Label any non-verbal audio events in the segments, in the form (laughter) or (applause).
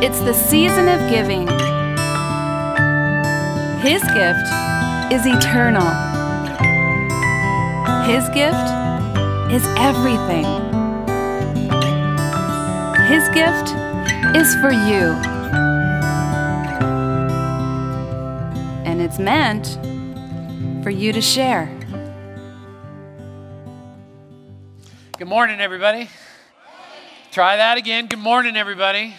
It's the season of giving. His gift is eternal. His gift is everything. His gift is for you. And it's meant for you to share. Good morning, everybody. Try that again. Good morning, everybody.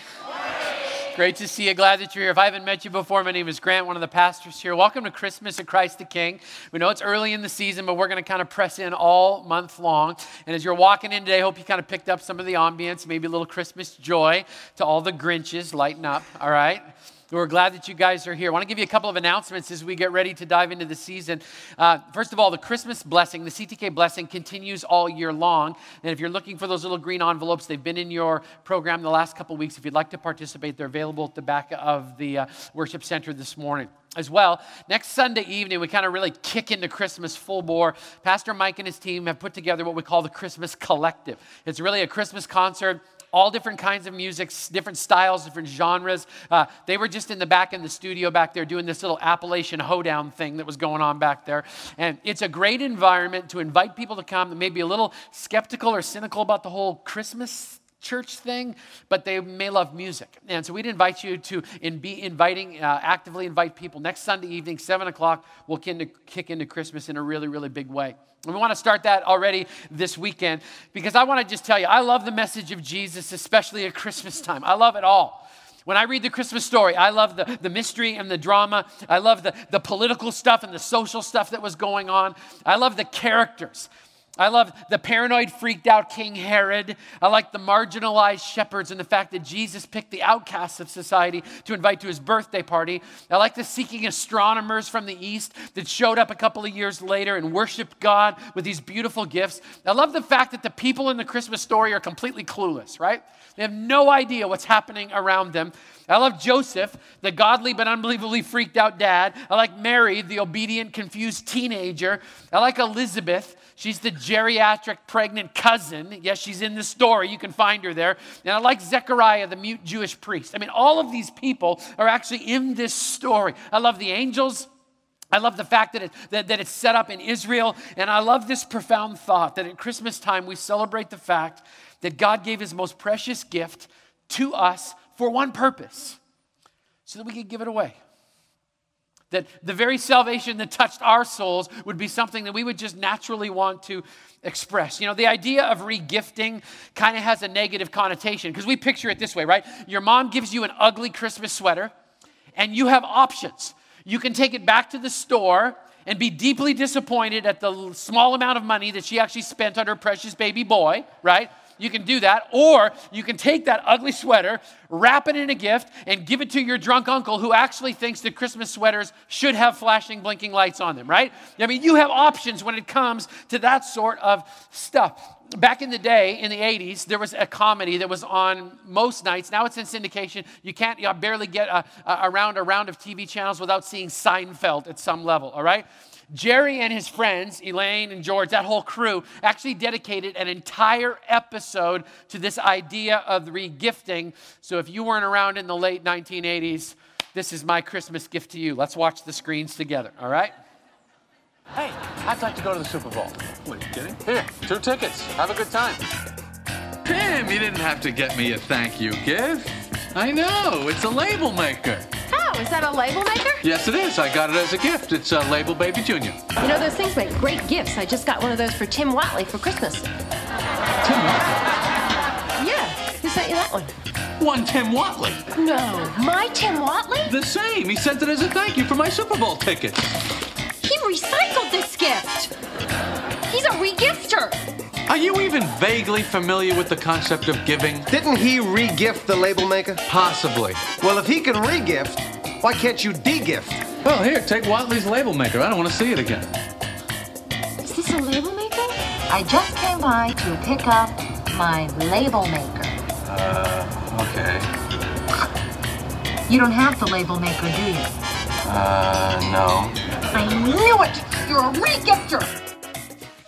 Great to see you. Glad that you're here. If I haven't met you before, my name is Grant, one of the pastors here. Welcome to Christmas at Christ the King. We know it's early in the season, but we're going to kind of press in all month long. And as you're walking in today, I hope you kind of picked up some of the ambience, maybe a little Christmas joy to all the Grinches. Lighten up, all right? We're glad that you guys are here. I want to give you a couple of announcements as we get ready to dive into the season. Uh, first of all, the Christmas blessing, the CTK blessing, continues all year long. And if you're looking for those little green envelopes, they've been in your program the last couple weeks. If you'd like to participate, they're available at the back of the uh, worship center this morning as well. Next Sunday evening, we kind of really kick into Christmas full bore. Pastor Mike and his team have put together what we call the Christmas Collective. It's really a Christmas concert all different kinds of music, different styles, different genres. Uh, they were just in the back in the studio back there doing this little Appalachian hoedown thing that was going on back there. And it's a great environment to invite people to come that may be a little skeptical or cynical about the whole Christmas church thing, but they may love music. And so we'd invite you to in, be inviting, uh, actively invite people. Next Sunday evening, 7 o'clock, we'll kick into Christmas in a really, really big way. And we want to start that already this weekend because I want to just tell you, I love the message of Jesus, especially at Christmas time. I love it all. When I read the Christmas story, I love the, the mystery and the drama. I love the, the political stuff and the social stuff that was going on. I love the characters. I love the paranoid, freaked out King Herod. I like the marginalized shepherds and the fact that Jesus picked the outcasts of society to invite to his birthday party. I like the seeking astronomers from the east that showed up a couple of years later and worshiped God with these beautiful gifts. I love the fact that the people in the Christmas story are completely clueless, right? They have no idea what's happening around them. I love Joseph, the godly but unbelievably freaked out dad. I like Mary, the obedient, confused teenager. I like Elizabeth. She's the geriatric pregnant cousin. Yes, she's in the story. You can find her there. And I like Zechariah, the mute Jewish priest. I mean, all of these people are actually in this story. I love the angels. I love the fact that, it, that, that it's set up in Israel. And I love this profound thought that at Christmas time we celebrate the fact that God gave his most precious gift to us for one purpose so that we could give it away. That the very salvation that touched our souls would be something that we would just naturally want to express. You know, the idea of regifting kind of has a negative connotation because we picture it this way, right? Your mom gives you an ugly Christmas sweater and you have options. You can take it back to the store and be deeply disappointed at the small amount of money that she actually spent on her precious baby boy, right? You can do that. Or you can take that ugly sweater, wrap it in a gift, and give it to your drunk uncle who actually thinks that Christmas sweaters should have flashing, blinking lights on them, right? I mean, you have options when it comes to that sort of stuff back in the day in the 80s there was a comedy that was on most nights now it's in syndication you can't you barely get a, around a round of tv channels without seeing seinfeld at some level all right Jerry and his friends, Elaine and George, that whole crew, actually dedicated an entire episode to this idea of regifting. So if you weren't around in the late 1980s, this is my Christmas gift to you. Let's watch the screens together, all right? Hey, I'd like to go to the Super Bowl. Wait, you kidding? Here, two tickets. Have a good time. Tim, you didn't have to get me a thank you gift. I know, it's a label maker. Oh, is that a label maker? Yes, it is. I got it as a gift. It's a Label Baby Junior. You know, those things make great gifts. I just got one of those for Tim Whatley for Christmas. Tim Whatley? Yeah, who sent you that one? One Tim Whatley. No, my Tim Whatley? The same. He sent it as a thank you for my Super Bowl ticket. He recycled this gift. He's a regifter. Are you even vaguely familiar with the concept of giving? Didn't he regift the label maker? Possibly. Well, if he can regift, why can't you de-gift? Well, here, take Whatley's label maker. I don't want to see it again. Is this a label maker? I just came by to pick up my label maker. Uh, okay. You don't have the label maker, do you? Uh, no. I knew it! You're a regifter!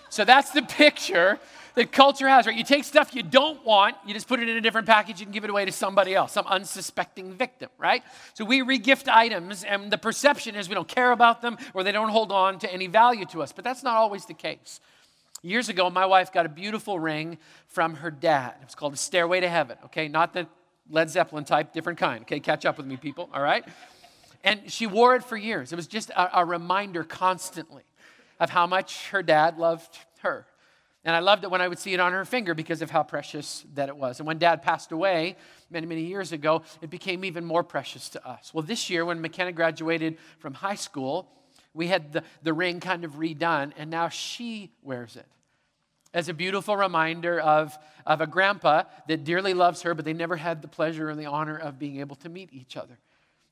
So that's the picture that culture has, right? You take stuff you don't want, you just put it in a different package and give it away to somebody else, some unsuspecting victim, right? So we regift items, and the perception is we don't care about them or they don't hold on to any value to us. But that's not always the case. Years ago, my wife got a beautiful ring from her dad. It was called a Stairway to Heaven, okay? Not the Led Zeppelin type, different kind, okay? Catch up with me, people, all right? And she wore it for years. It was just a, a reminder constantly of how much her dad loved her. And I loved it when I would see it on her finger because of how precious that it was. And when dad passed away many, many years ago, it became even more precious to us. Well, this year, when McKenna graduated from high school, we had the, the ring kind of redone, and now she wears it as a beautiful reminder of, of a grandpa that dearly loves her, but they never had the pleasure and the honor of being able to meet each other.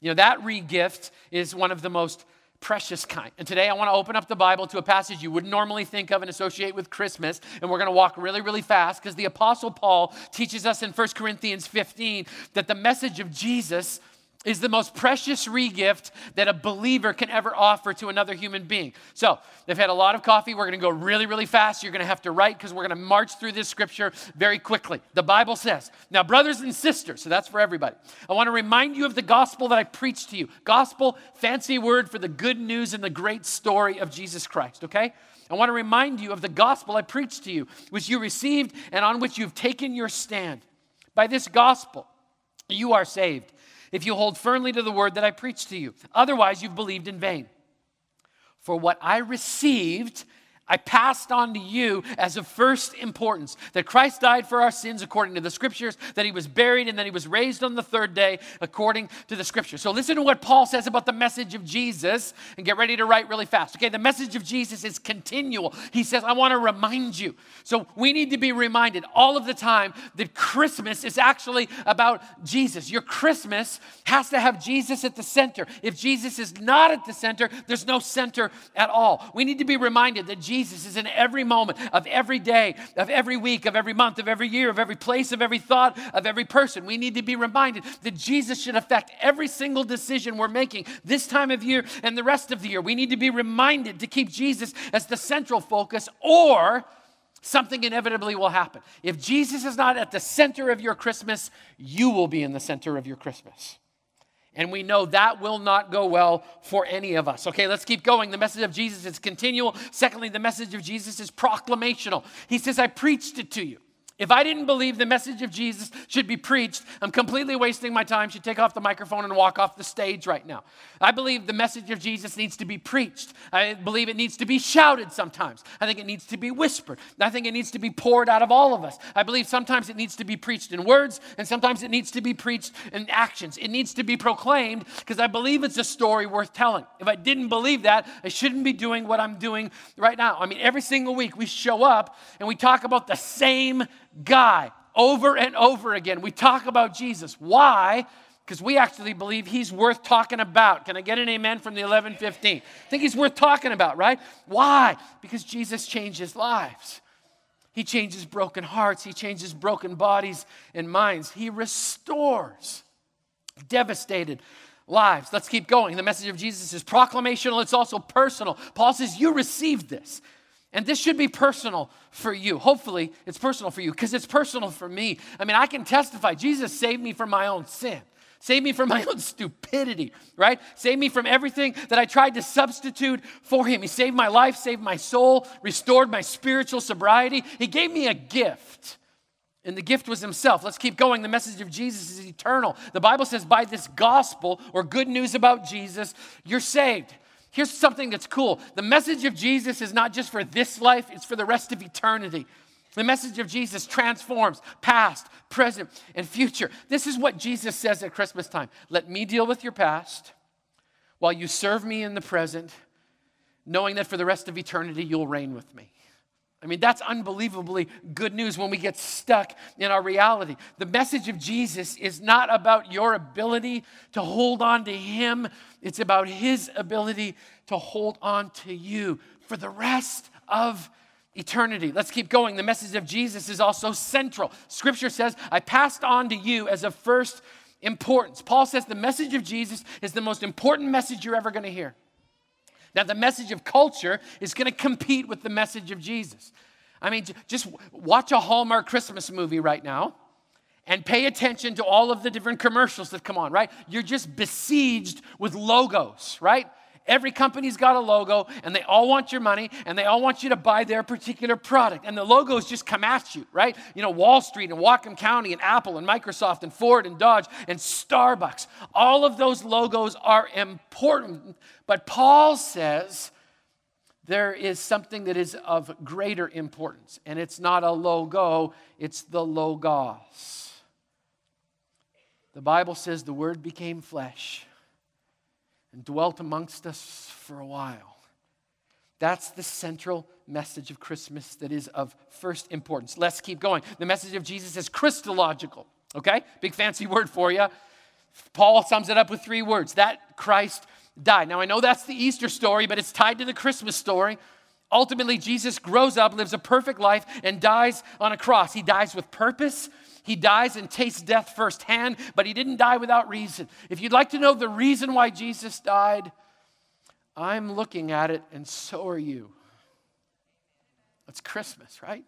You know, that regift is one of the most precious kind. And today I want to open up the Bible to a passage you wouldn't normally think of and associate with Christmas. And we're going to walk really, really fast because the Apostle Paul teaches us in 1 Corinthians 15 that the message of Jesus is the most precious regift that a believer can ever offer to another human being. So, they've had a lot of coffee. We're going to go really, really fast. You're going to have to write because we're going to march through this scripture very quickly. The Bible says, Now, brothers and sisters, so that's for everybody, I want to remind you of the gospel that I preached to you. Gospel, fancy word for the good news and the great story of Jesus Christ, okay? I want to remind you of the gospel I preached to you, which you received and on which you've taken your stand. By this gospel, you are saved if you hold firmly to the word that I preached to you. Otherwise, you've believed in vain. For what I received, I passed on to you as of first importance that Christ died for our sins according to the scriptures, that he was buried, and that he was raised on the third day according to the scriptures. So listen to what Paul says about the message of Jesus and get ready to write really fast. Okay, the message of Jesus is continual. He says, I want to remind you. So we need to be reminded all of the time that Christmas is actually about Jesus. Your Christmas has to have Jesus at the center. If Jesus is not at the center, there's no center at all. We need to be reminded that Jesus Jesus is in every moment of every day, of every week, of every month, of every year, of every place, of every thought, of every person. We need to be reminded that Jesus should affect every single decision we're making this time of year and the rest of the year. We need to be reminded to keep Jesus as the central focus, or something inevitably will happen. If Jesus is not at the center of your Christmas, you will be in the center of your Christmas. And we know that will not go well for any of us. Okay, let's keep going. The message of Jesus is continual. Secondly, the message of Jesus is proclamational. He says, I preached it to you. If I didn't believe the message of Jesus should be preached, I'm completely wasting my time. Should take off the microphone and walk off the stage right now. I believe the message of Jesus needs to be preached. I believe it needs to be shouted sometimes. I think it needs to be whispered. I think it needs to be poured out of all of us. I believe sometimes it needs to be preached in words and sometimes it needs to be preached in actions. It needs to be proclaimed because I believe it's a story worth telling. If I didn't believe that, I shouldn't be doing what I'm doing right now. I mean, every single week we show up and we talk about the same guy over and over again. We talk about Jesus. Why? Because we actually believe he's worth talking about. Can I get an amen from the 1115? I think he's worth talking about, right? Why? Because Jesus changes lives. He changes broken hearts, he changes broken bodies and minds. He restores devastated lives. Let's keep going. The message of Jesus is proclamational, it's also personal. Paul says, You received this. And this should be personal for you. Hopefully, it's personal for you because it's personal for me. I mean, I can testify Jesus saved me from my own sin. Save me from my (laughs) own stupidity, right? Save me from everything that I tried to substitute for him. He saved my life, saved my soul, restored my spiritual sobriety. He gave me a gift. And the gift was himself. Let's keep going. The message of Jesus is eternal. The Bible says, by this gospel or good news about Jesus, you're saved. Here's something that's cool the message of Jesus is not just for this life, it's for the rest of eternity. The message of Jesus transforms past, present, and future. This is what Jesus says at Christmas time Let me deal with your past while you serve me in the present, knowing that for the rest of eternity you'll reign with me. I mean, that's unbelievably good news when we get stuck in our reality. The message of Jesus is not about your ability to hold on to Him, it's about His ability to hold on to you for the rest of eternity. Let's keep going. The message of Jesus is also central. Scripture says, I passed on to you as of first importance. Paul says the message of Jesus is the most important message you're ever going to hear. Now, the message of culture is going to compete with the message of Jesus. I mean, just watch a Hallmark Christmas movie right now and pay attention to all of the different commercials that come on, right? You're just besieged with logos, right? Every company's got a logo and they all want your money and they all want you to buy their particular product. And the logos just come at you, right? You know, Wall Street and Whatcom County and Apple and Microsoft and Ford and Dodge and Starbucks. All of those logos are important. But Paul says there is something that is of greater importance. And it's not a logo, it's the logos. The Bible says the Word became flesh and dwelt amongst us for a while. That's the central message of Christmas that is of first importance. Let's keep going. The message of Jesus is Christological, okay? Big fancy word for you. Paul sums it up with three words that Christ died. Now, I know that's the Easter story, but it's tied to the Christmas story. Ultimately, Jesus grows up, lives a perfect life, and dies on a cross. He dies with purpose, he dies and tastes death firsthand, but he didn't die without reason. If you'd like to know the reason why Jesus died, I'm looking at it, and so are you. It's Christmas, right?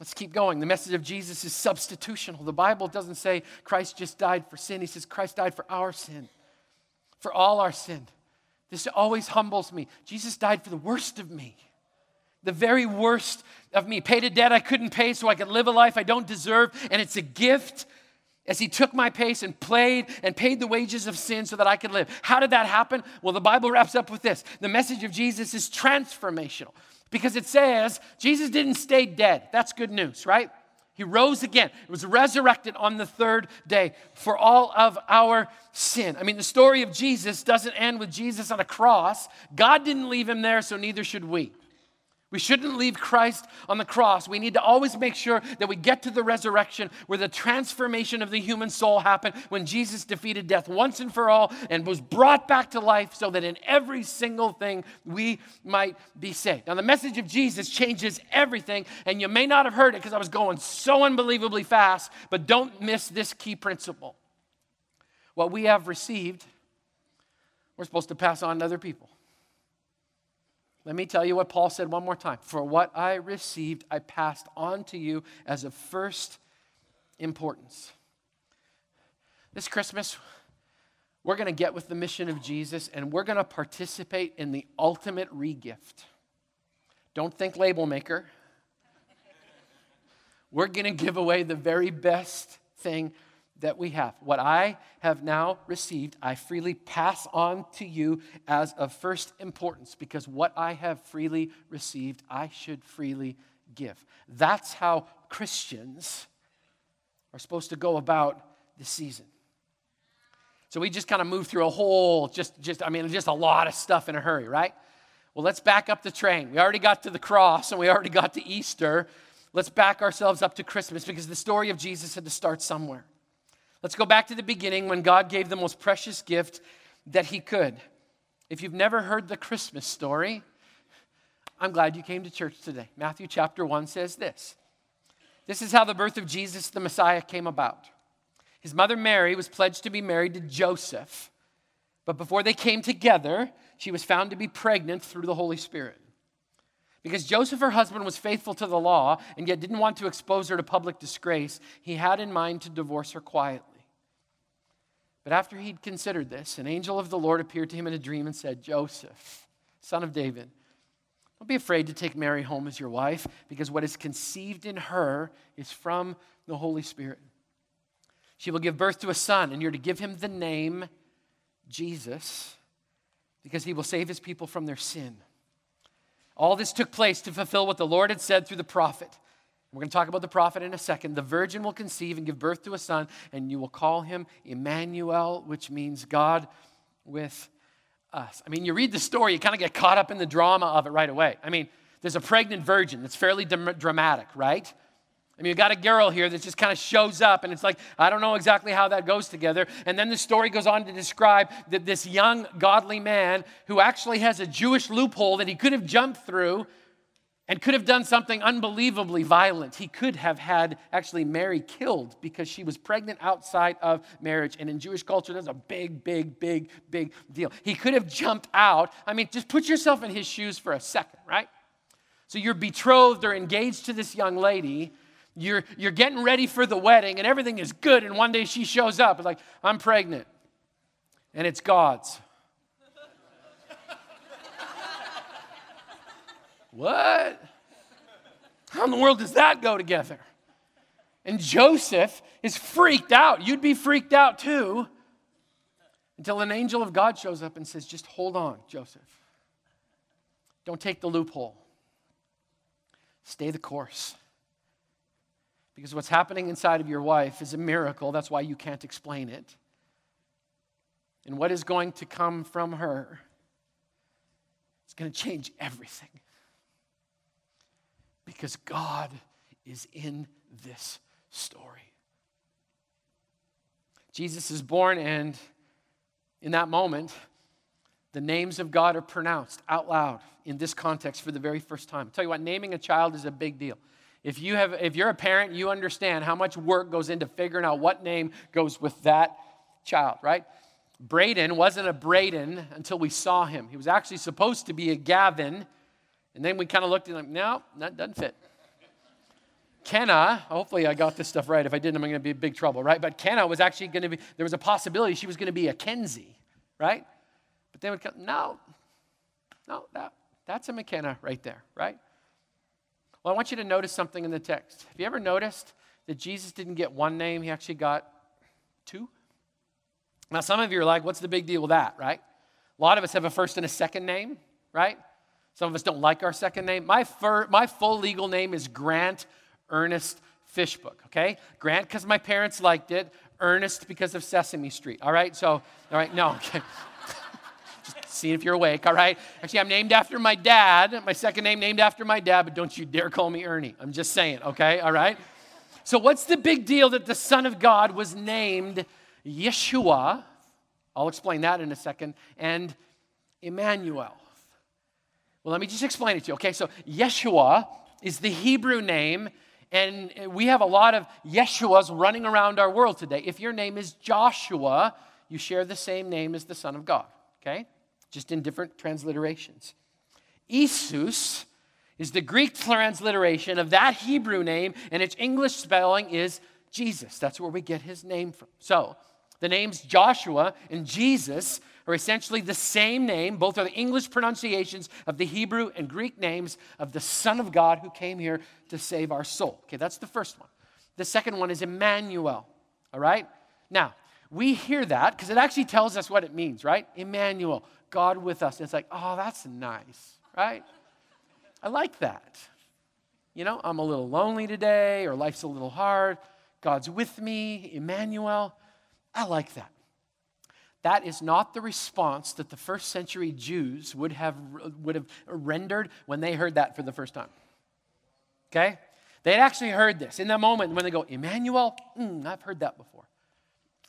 Let's keep going. The message of Jesus is substitutional. The Bible doesn't say Christ just died for sin, He says Christ died for our sin, for all our sin. This always humbles me. Jesus died for the worst of me the very worst of me. Paid a debt I couldn't pay so I could live a life I don't deserve, and it's a gift as he took my pace and played and paid the wages of sin so that I could live. How did that happen? Well, the Bible wraps up with this the message of Jesus is transformational because it says Jesus didn't stay dead. That's good news, right? He rose again. It was resurrected on the third day for all of our sin. I mean, the story of Jesus doesn't end with Jesus on a cross. God didn't leave him there, so neither should we. We shouldn't leave Christ on the cross. We need to always make sure that we get to the resurrection where the transformation of the human soul happened when Jesus defeated death once and for all and was brought back to life so that in every single thing we might be saved. Now, the message of Jesus changes everything, and you may not have heard it because I was going so unbelievably fast, but don't miss this key principle. What we have received, we're supposed to pass on to other people. Let me tell you what Paul said one more time. For what I received, I passed on to you as of first importance. This Christmas, we're going to get with the mission of Jesus and we're going to participate in the ultimate regift. Don't think label maker. We're going to give away the very best thing that we have. What I have now received, I freely pass on to you as of first importance because what I have freely received, I should freely give. That's how Christians are supposed to go about the season. So we just kind of move through a whole, just, just, I mean, just a lot of stuff in a hurry, right? Well, let's back up the train. We already got to the cross and we already got to Easter. Let's back ourselves up to Christmas because the story of Jesus had to start somewhere. Let's go back to the beginning when God gave the most precious gift that He could. If you've never heard the Christmas story, I'm glad you came to church today. Matthew chapter 1 says this This is how the birth of Jesus the Messiah came about. His mother Mary was pledged to be married to Joseph, but before they came together, she was found to be pregnant through the Holy Spirit. Because Joseph, her husband, was faithful to the law and yet didn't want to expose her to public disgrace, he had in mind to divorce her quietly. But after he'd considered this, an angel of the Lord appeared to him in a dream and said, Joseph, son of David, don't be afraid to take Mary home as your wife, because what is conceived in her is from the Holy Spirit. She will give birth to a son, and you're to give him the name Jesus, because he will save his people from their sin. All this took place to fulfill what the Lord had said through the prophet. We're going to talk about the prophet in a second. The virgin will conceive and give birth to a son, and you will call him Emmanuel, which means God with us. I mean, you read the story, you kind of get caught up in the drama of it right away. I mean, there's a pregnant virgin that's fairly dramatic, right? I mean, you got a girl here that just kind of shows up, and it's like, I don't know exactly how that goes together. And then the story goes on to describe that this young, godly man who actually has a Jewish loophole that he could have jumped through and could have done something unbelievably violent. He could have had actually Mary killed because she was pregnant outside of marriage. And in Jewish culture, that's a big, big, big, big deal. He could have jumped out. I mean, just put yourself in his shoes for a second, right? So you're betrothed or engaged to this young lady. You're, you're getting ready for the wedding, and everything is good. And one day she shows up, like, I'm pregnant. And it's God's. What? How in the world does that go together? And Joseph is freaked out. You'd be freaked out too until an angel of God shows up and says, Just hold on, Joseph. Don't take the loophole. Stay the course. Because what's happening inside of your wife is a miracle. That's why you can't explain it. And what is going to come from her is going to change everything. Because God is in this story. Jesus is born, and in that moment, the names of God are pronounced out loud in this context for the very first time. I'll tell you what, naming a child is a big deal. If, you have, if you're a parent, you understand how much work goes into figuring out what name goes with that child, right? Braden wasn't a Braden until we saw him. He was actually supposed to be a Gavin, and then we kind of looked and like, no, that doesn't fit. Kenna, hopefully I got this stuff right. If I didn't, I'm going to be in big trouble, right? But Kenna was actually going to be, there was a possibility she was going to be a Kenzie, right? But then would come, no, no, that, that's a McKenna right there, right? Well, I want you to notice something in the text. Have you ever noticed that Jesus didn't get one name, he actually got two? Now, some of you are like, what's the big deal with that, right? A lot of us have a first and a second name, right? Some of us don't like our second name. My, fir- my full legal name is Grant Ernest Fishbook, okay? Grant because my parents liked it, Ernest because of Sesame Street, all right? So, all right, no, okay. (laughs) Just seeing if you're awake, all right? Actually, I'm named after my dad, my second name named after my dad, but don't you dare call me Ernie. I'm just saying, okay, all right? So, what's the big deal that the Son of God was named Yeshua? I'll explain that in a second, and Emmanuel. Well, let me just explain it to you, okay? So, Yeshua is the Hebrew name and we have a lot of Yeshuas running around our world today. If your name is Joshua, you share the same name as the Son of God, okay? Just in different transliterations. Isus is the Greek transliteration of that Hebrew name, and its English spelling is Jesus. That's where we get his name from. So, the names Joshua and Jesus are essentially the same name. Both are the English pronunciations of the Hebrew and Greek names of the Son of God who came here to save our soul. Okay, that's the first one. The second one is Emmanuel. All right? Now, we hear that because it actually tells us what it means, right? Emmanuel, God with us. And It's like, oh, that's nice, right? I like that. You know, I'm a little lonely today, or life's a little hard. God's with me, Emmanuel. I like that. That is not the response that the first century Jews would have, would have rendered when they heard that for the first time. Okay? They had actually heard this. In that moment, when they go, Emmanuel, mm, I've heard that before.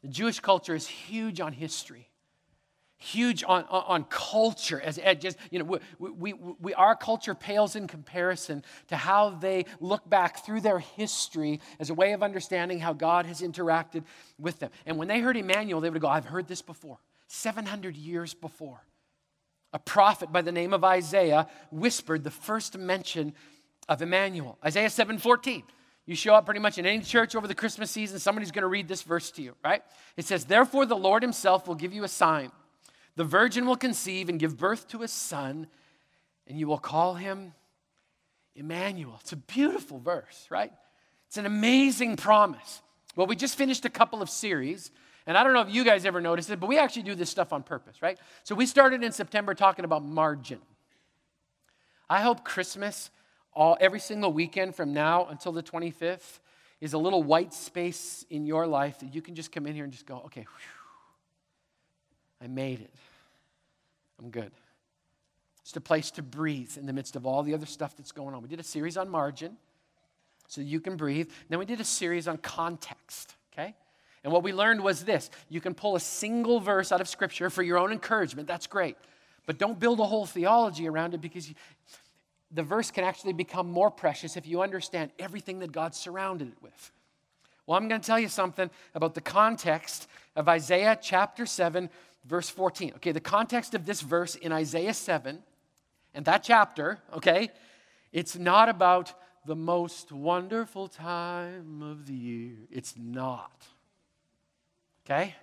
The Jewish culture is huge on history, huge on, on, culture. As, as, just, you know, we, we, we, our culture pales in comparison to how they look back through their history as a way of understanding how God has interacted with them. And when they heard Emmanuel, they would go, I've heard this before, 700 years before. A prophet by the name of Isaiah whispered the first mention of Emmanuel. Isaiah 7:14. You show up pretty much in any church over the Christmas season, somebody's going to read this verse to you, right? It says, Therefore, the Lord himself will give you a sign. The virgin will conceive and give birth to a son, and you will call him Emmanuel. It's a beautiful verse, right? It's an amazing promise. Well, we just finished a couple of series, and I don't know if you guys ever noticed it, but we actually do this stuff on purpose, right? So we started in September talking about margin. I hope Christmas all, every single weekend from now until the 25th is a little white space in your life that you can just come in here and just go, okay, whew, I made it. I'm good. It's a place to breathe in the midst of all the other stuff that's going on. We did a series on margin so you can breathe. Then we did a series on context, okay? And what we learned was this you can pull a single verse out of Scripture for your own encouragement. That's great. But don't build a whole theology around it because you, the verse can actually become more precious if you understand everything that God surrounded it with. Well, I'm going to tell you something about the context of Isaiah chapter 7, verse 14. Okay, the context of this verse in Isaiah 7 and that chapter, okay, It's not about the most wonderful time of the year. It's not. Okay?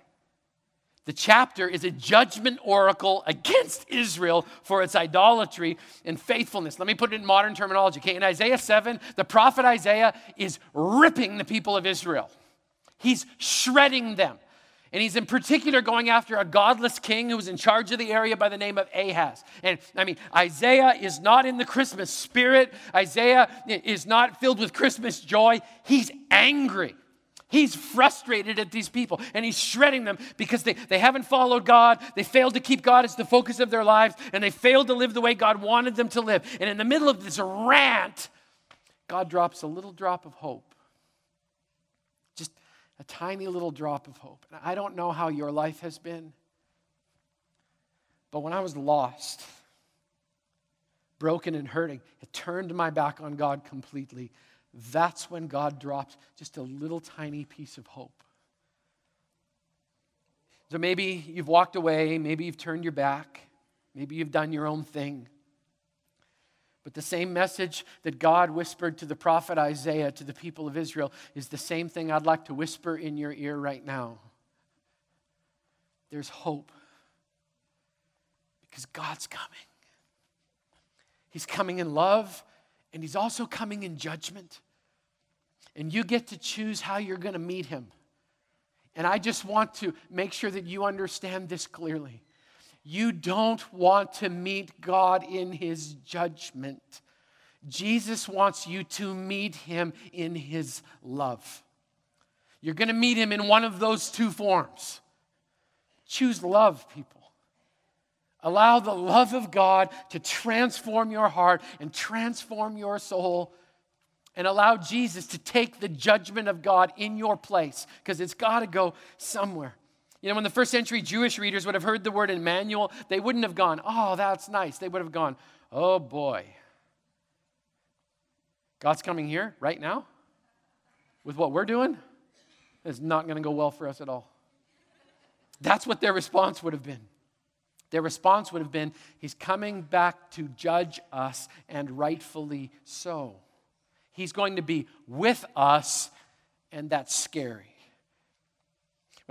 The chapter is a judgment oracle against Israel for its idolatry and faithfulness. Let me put it in modern terminology. Okay, in Isaiah 7, the prophet Isaiah is ripping the people of Israel. He's shredding them. And he's in particular going after a godless king who was in charge of the area by the name of Ahaz. And I mean, Isaiah is not in the Christmas spirit. Isaiah is not filled with Christmas joy. He's angry. He's frustrated at these people and he's shredding them because they, they haven't followed God. They failed to keep God as the focus of their lives and they failed to live the way God wanted them to live. And in the middle of this rant, God drops a little drop of hope a tiny little drop of hope. And I don't know how your life has been, but when I was lost, broken and hurting, it turned my back on God completely. That's when God dropped just a little tiny piece of hope. So maybe you've walked away, maybe you've turned your back, maybe you've done your own thing. But the same message that God whispered to the prophet Isaiah to the people of Israel is the same thing I'd like to whisper in your ear right now. There's hope because God's coming. He's coming in love and He's also coming in judgment. And you get to choose how you're going to meet Him. And I just want to make sure that you understand this clearly. You don't want to meet God in his judgment. Jesus wants you to meet him in his love. You're going to meet him in one of those two forms. Choose love, people. Allow the love of God to transform your heart and transform your soul. And allow Jesus to take the judgment of God in your place because it's got to go somewhere. You know, when the first century Jewish readers would have heard the word Emmanuel, they wouldn't have gone, oh, that's nice. They would have gone, oh boy. God's coming here right now with what we're doing? It's not going to go well for us at all. That's what their response would have been. Their response would have been, He's coming back to judge us, and rightfully so. He's going to be with us, and that's scary.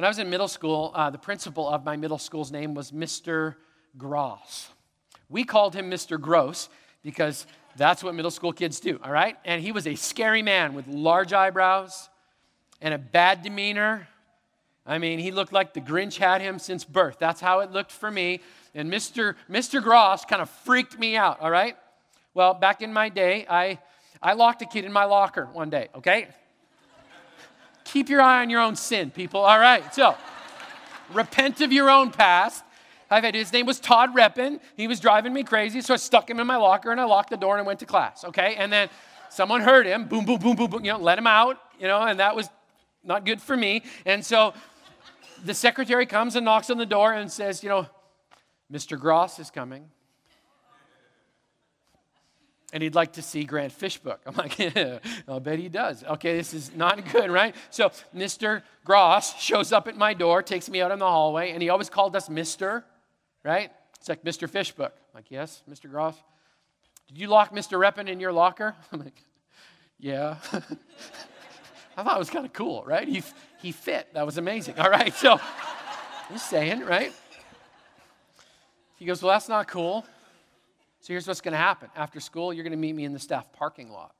When I was in middle school, uh, the principal of my middle school's name was Mr. Gross. We called him Mr. Gross because that's what middle school kids do, all right? And he was a scary man with large eyebrows and a bad demeanor. I mean, he looked like the Grinch had him since birth. That's how it looked for me. And Mr. Mr. Gross kind of freaked me out, all right? Well, back in my day, I, I locked a kid in my locker one day, okay? Keep your eye on your own sin, people. All right, so repent of your own past. I've had his name was Todd Reppin. He was driving me crazy, so I stuck him in my locker and I locked the door and went to class. Okay, and then someone heard him, boom, boom, boom, boom, boom. You know, let him out. You know, and that was not good for me. And so the secretary comes and knocks on the door and says, you know, Mr. Gross is coming and he'd like to see Grant Fishbook. I'm like, (laughs) yeah, I'll bet he does. Okay, this is not (laughs) good, right? So Mr. Gross shows up at my door, takes me out in the hallway, and he always called us Mr., right? It's like Mr. Fishbook. I'm like, yes, Mr. Gross. Did you lock Mr. Reppin in your locker? (laughs) I'm like, yeah. I thought it was kind of cool, right? He, he fit. That was amazing. All right, so I'm saying, right? He goes, well, that's not cool. So here's what's going to happen. After school, you're going to meet me in the staff parking lot.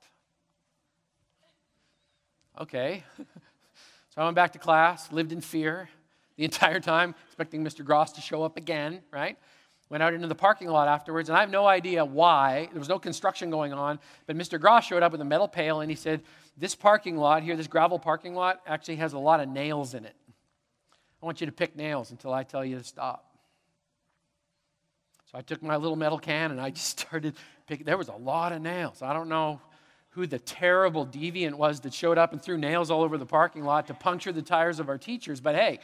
Okay. (laughs) so I went back to class, lived in fear the entire time, expecting Mr. Gross to show up again, right? Went out into the parking lot afterwards, and I have no idea why. There was no construction going on, but Mr. Gross showed up with a metal pail and he said, This parking lot here, this gravel parking lot, actually has a lot of nails in it. I want you to pick nails until I tell you to stop. So I took my little metal can and I just (laughs) started picking. There was a lot of nails. I don't know who the terrible deviant was that showed up and threw nails all over the parking lot to puncture the tires of our teachers, but hey,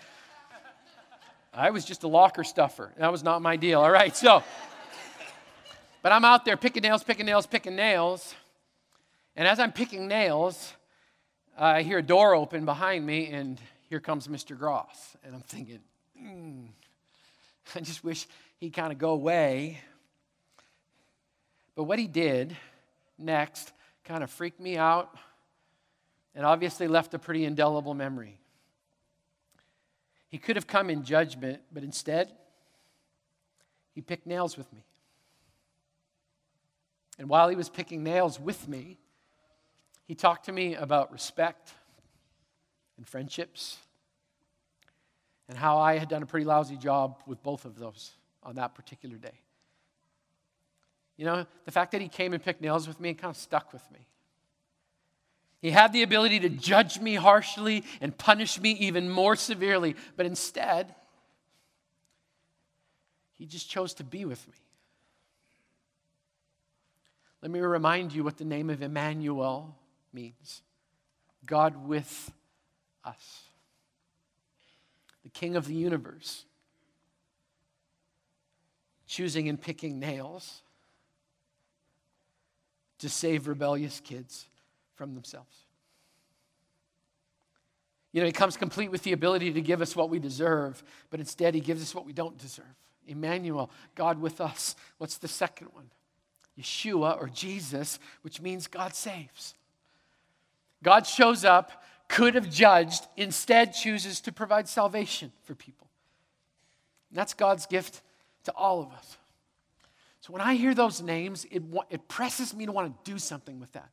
I was just a locker stuffer. That was not my deal. All right, so, but I'm out there picking nails, picking nails, picking nails. And as I'm picking nails, I hear a door open behind me, and here comes Mr. Gross. And I'm thinking, mm, (laughs) I just wish he'd kind of go away. But what he did next kind of freaked me out and obviously left a pretty indelible memory. He could have come in judgment, but instead, he picked nails with me. And while he was picking nails with me, he talked to me about respect and friendships and how I had done a pretty lousy job with both of those on that particular day. You know, the fact that he came and picked nails with me, it kind of stuck with me. He had the ability to judge me harshly and punish me even more severely, but instead, he just chose to be with me. Let me remind you what the name of Emmanuel means God with us, the King of the universe, choosing and picking nails to save rebellious kids from themselves. You know, he comes complete with the ability to give us what we deserve, but instead he gives us what we don't deserve. Emmanuel, God with us. What's the second one? Yeshua or Jesus, which means God saves. God shows up, could have judged, instead chooses to provide salvation for people. And that's God's gift to all of us. So when I hear those names, it, it presses me to want to do something with that.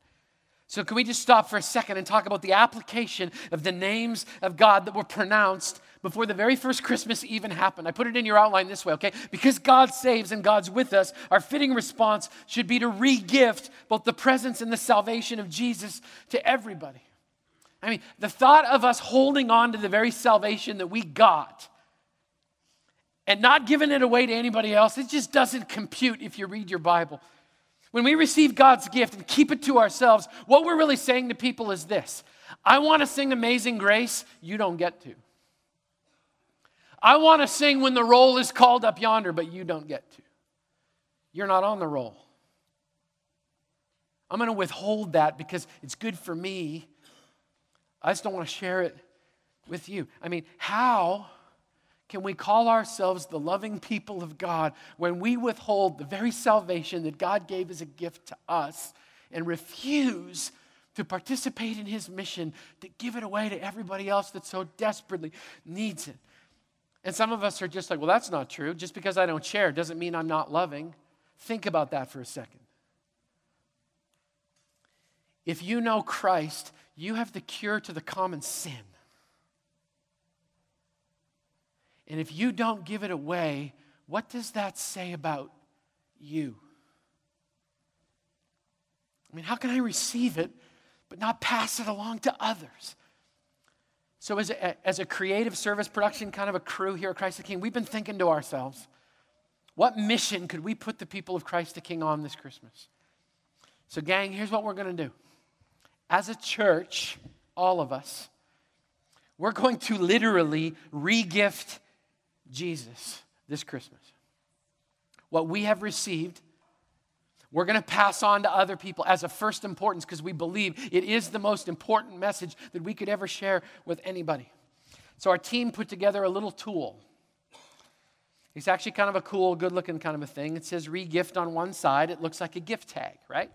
So, can we just stop for a second and talk about the application of the names of God that were pronounced before the very first Christmas even happened? I put it in your outline this way, okay? Because God saves and God's with us, our fitting response should be to re gift both the presence and the salvation of Jesus to everybody. I mean, the thought of us holding on to the very salvation that we got and not giving it away to anybody else, it just doesn't compute if you read your Bible. When we receive God's gift and keep it to ourselves, what we're really saying to people is this I want to sing Amazing Grace, you don't get to. I want to sing when the roll is called up yonder, but you don't get to. You're not on the roll. I'm going to withhold that because it's good for me. I just don't want to share it with you. I mean, how can we call ourselves the loving people of God when we withhold the very salvation that God gave as a gift to us and refuse to participate in His mission to give it away to everybody else that so desperately needs it? And some of us are just like, well, that's not true. Just because I don't share doesn't mean I'm not loving. Think about that for a second. If you know Christ, you have the cure to the common sin. And if you don't give it away, what does that say about you? I mean, how can I receive it but not pass it along to others? So, as a, as a creative service production kind of a crew here at Christ the King, we've been thinking to ourselves, what mission could we put the people of Christ the King on this Christmas? So, gang, here's what we're going to do. As a church, all of us, we're going to literally regift Jesus this Christmas. What we have received, we're going to pass on to other people as a first importance because we believe it is the most important message that we could ever share with anybody. So our team put together a little tool. It's actually kind of a cool, good looking kind of a thing. It says regift on one side. It looks like a gift tag, right?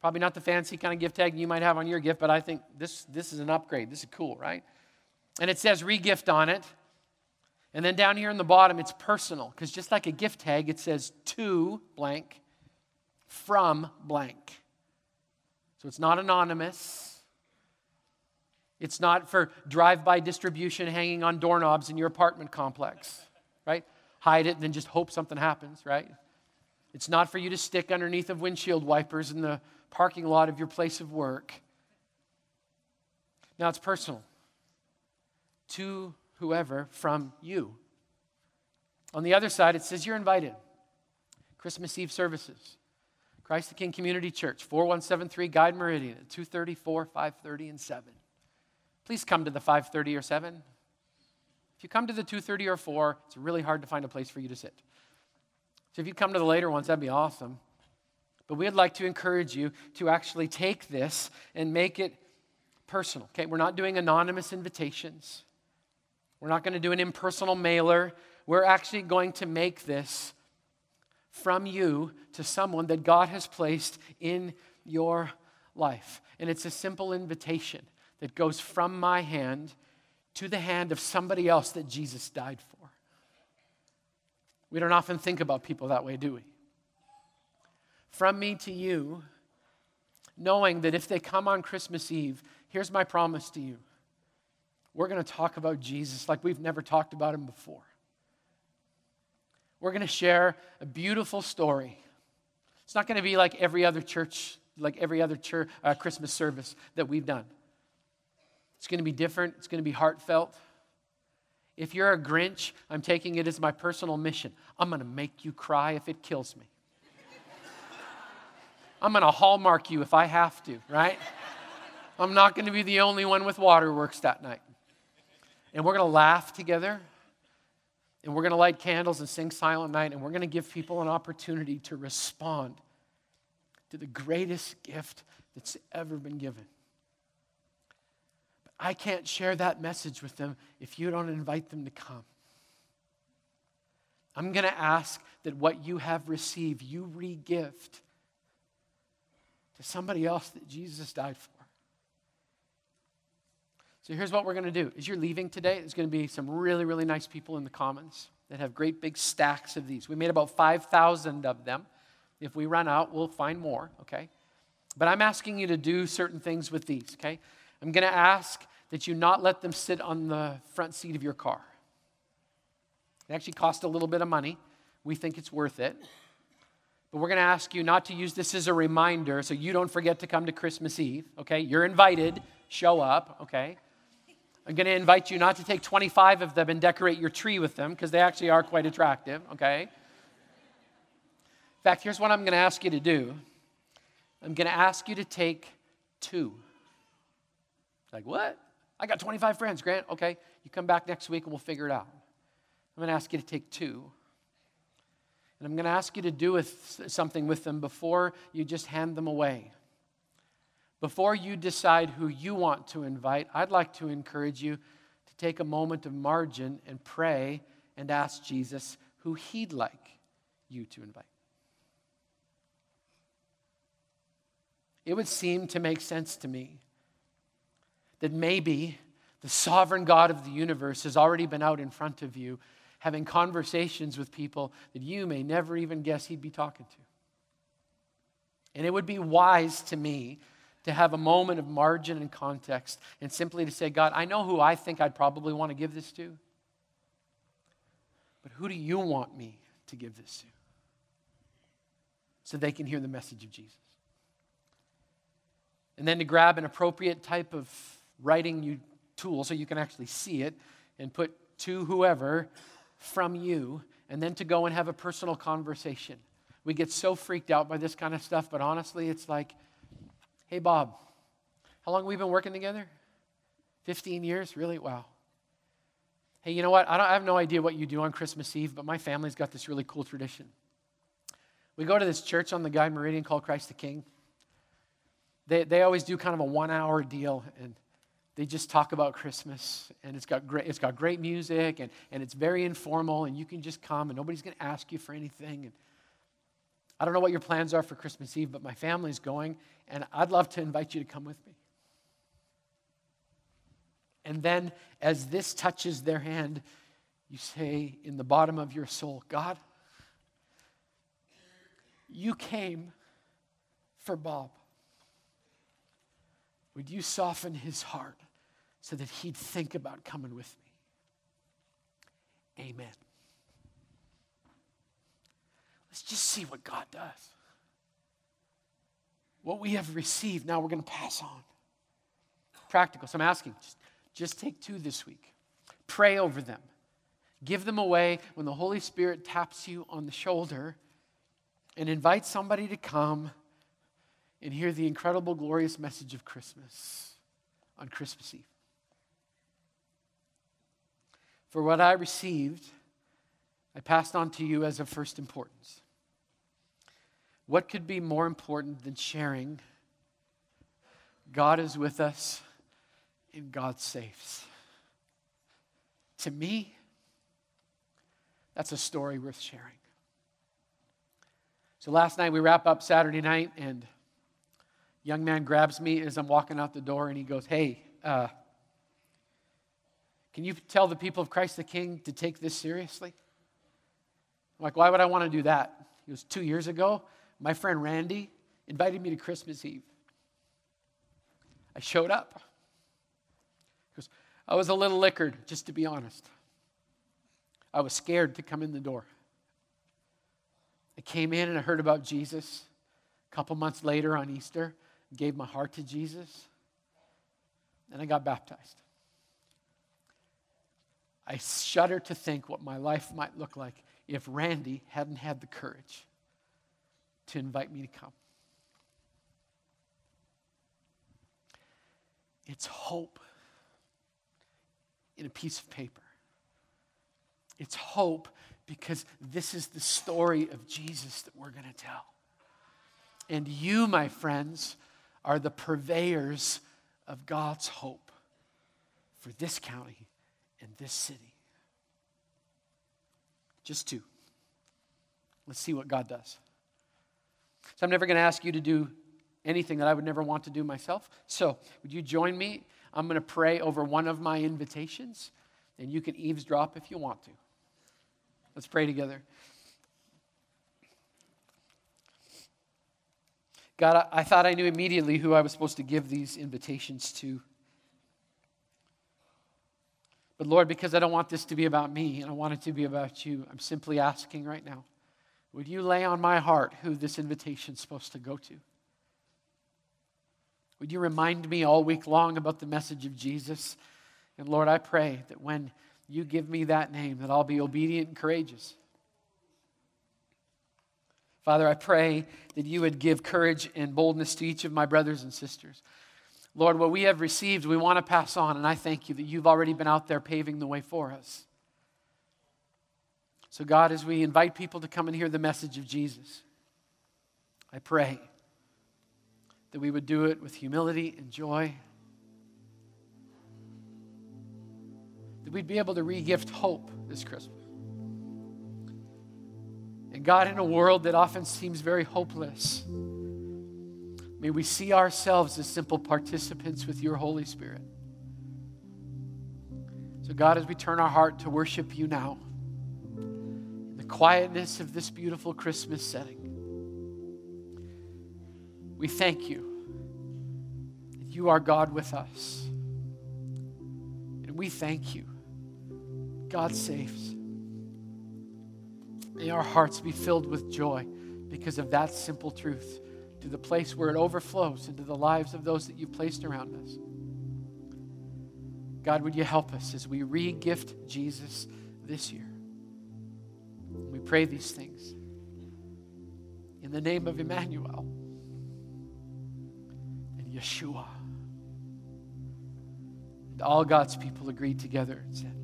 Probably not the fancy kind of gift tag you might have on your gift, but I think this, this is an upgrade. This is cool, right? And it says regift on it. And then down here in the bottom, it's personal, because just like a gift tag, it says to blank, from blank. So it's not anonymous. It's not for drive by distribution hanging on doorknobs in your apartment complex, right? Hide it and then just hope something happens, right? It's not for you to stick underneath of windshield wipers in the parking lot of your place of work. Now it's personal. To whoever from you. On the other side, it says you're invited. Christmas Eve services. Christ the King Community Church, 4173 Guide Meridian at 234, 530, and 7. Please come to the 530 or 7. If you come to the 230 or 4, it's really hard to find a place for you to sit. So if you come to the later ones, that'd be awesome. But we'd like to encourage you to actually take this and make it personal. Okay, we're not doing anonymous invitations. We're not going to do an impersonal mailer. We're actually going to make this from you to someone that God has placed in your life. And it's a simple invitation that goes from my hand to the hand of somebody else that Jesus died for. We don't often think about people that way, do we? From me to you, knowing that if they come on Christmas Eve, here's my promise to you. We're going to talk about Jesus like we've never talked about him before. We're going to share a beautiful story. It's not going to be like every other church, like every other church, uh, Christmas service that we've done. It's going to be different, it's going to be heartfelt. If you're a Grinch, I'm taking it as my personal mission. I'm going to make you cry if it kills me. I'm going to hallmark you if I have to, right? I'm not going to be the only one with waterworks that night. And we're going to laugh together. And we're going to light candles and sing Silent Night. And we're going to give people an opportunity to respond to the greatest gift that's ever been given. But I can't share that message with them if you don't invite them to come. I'm going to ask that what you have received, you regift to somebody else that Jesus died for. So here's what we're going to do. As you're leaving today, there's going to be some really, really nice people in the Commons that have great big stacks of these. We made about 5,000 of them. If we run out, we'll find more, okay? But I'm asking you to do certain things with these, okay? I'm going to ask that you not let them sit on the front seat of your car. They actually cost a little bit of money. We think it's worth it. But we're going to ask you not to use this as a reminder so you don't forget to come to Christmas Eve, okay? You're invited, show up, okay? I'm going to invite you not to take 25 of them and decorate your tree with them because they actually are quite attractive, okay? In fact, here's what I'm going to ask you to do I'm going to ask you to take two. Like, what? I got 25 friends, Grant. Okay, you come back next week and we'll figure it out. I'm going to ask you to take two. And I'm going to ask you to do with something with them before you just hand them away. Before you decide who you want to invite, I'd like to encourage you to take a moment of margin and pray and ask Jesus who he'd like you to invite. It would seem to make sense to me that maybe the sovereign God of the universe has already been out in front of you having conversations with people that you may never even guess he'd be talking to. And it would be wise to me to have a moment of margin and context and simply to say, God, I know who I think I'd probably want to give this to, but who do you want me to give this to? So they can hear the message of Jesus. And then to grab an appropriate type of writing tool so you can actually see it and put to whoever from you, and then to go and have a personal conversation. We get so freaked out by this kind of stuff, but honestly, it's like, hey, Bob, how long have we been working together? 15 years? Really? Wow. Hey, you know what? I, I have no idea what you do on Christmas Eve, but my family's got this really cool tradition. We go to this church on the Guy Meridian called Christ the King. They, they always do kind of a one hour deal, and they just talk about Christmas, and it's got great, it's got great music, and, and it's very informal, and you can just come, and nobody's going to ask you for anything. And I don't know what your plans are for Christmas Eve, but my family's going, and I'd love to invite you to come with me. And then, as this touches their hand, you say in the bottom of your soul, God, you came for Bob. Would you soften his heart so that he'd think about coming with me. Amen. Let's just see what God does. What we have received, now we're going to pass on. Practical. So I'm asking, just, just take two this week. Pray over them. Give them away when the Holy Spirit taps you on the shoulder and invite somebody to come and hear the incredible, glorious message of Christmas on Christmas Eve. For what I received, I passed on to you as of first importance. What could be more important than sharing God is with us and God saves? To me, that's a story worth sharing. So last night we wrap up Saturday night, and young man grabs me as I'm walking out the door, and he goes, "Hey, uh, can you tell the people of Christ the King to take this seriously?" I'm like, "Why would I want to do that?" He was two years ago. My friend Randy invited me to Christmas Eve. I showed up. Goes, I was a little liquored, just to be honest. I was scared to come in the door. I came in and I heard about Jesus. A couple months later on Easter, gave my heart to Jesus, and I got baptized. I shudder to think what my life might look like if Randy hadn't had the courage to invite me to come. It's hope in a piece of paper. It's hope because this is the story of Jesus that we're going to tell. And you, my friends, are the purveyors of God's hope for this county and this city. Just two. Let's see what God does. So I'm never going to ask you to do anything that I would never want to do myself. So, would you join me? I'm going to pray over one of my invitations, and you can eavesdrop if you want to. Let's pray together. God, I, thought I knew immediately who I was supposed to give these invitations to. But Lord, because I don't want this to be about me and I want it to be about you, I'm simply asking right now would you lay on my heart who this invitation is supposed to go to? Would you remind me all week long about the message of Jesus? And Lord, I pray that when you give me that name, that I'll be obedient and courageous. Father, I pray that you would give courage and boldness to each of my brothers and sisters. Lord, what we have received, we want to pass on, and I thank you that you've already been out there paving the way for us. So, God, as we invite people to come and hear the message of Jesus, I pray that we would do it with humility and joy. That we'd be able to regift hope this Christmas. And God, in a world that often seems very hopeless, may we see ourselves as simple participants with your Holy Spirit. So, God, as we turn our heart to worship you now, quietness of this beautiful Christmas setting, we thank you that you are God with us. And we thank you. God saves. May our hearts be filled with joy because of that simple truth to the place where it overflows into the lives of those that you've placed around us. God, would you help us as we re gift Jesus this year? We pray these things in the name of Emmanuel. And Yeshua. And all God's people agreed together and said,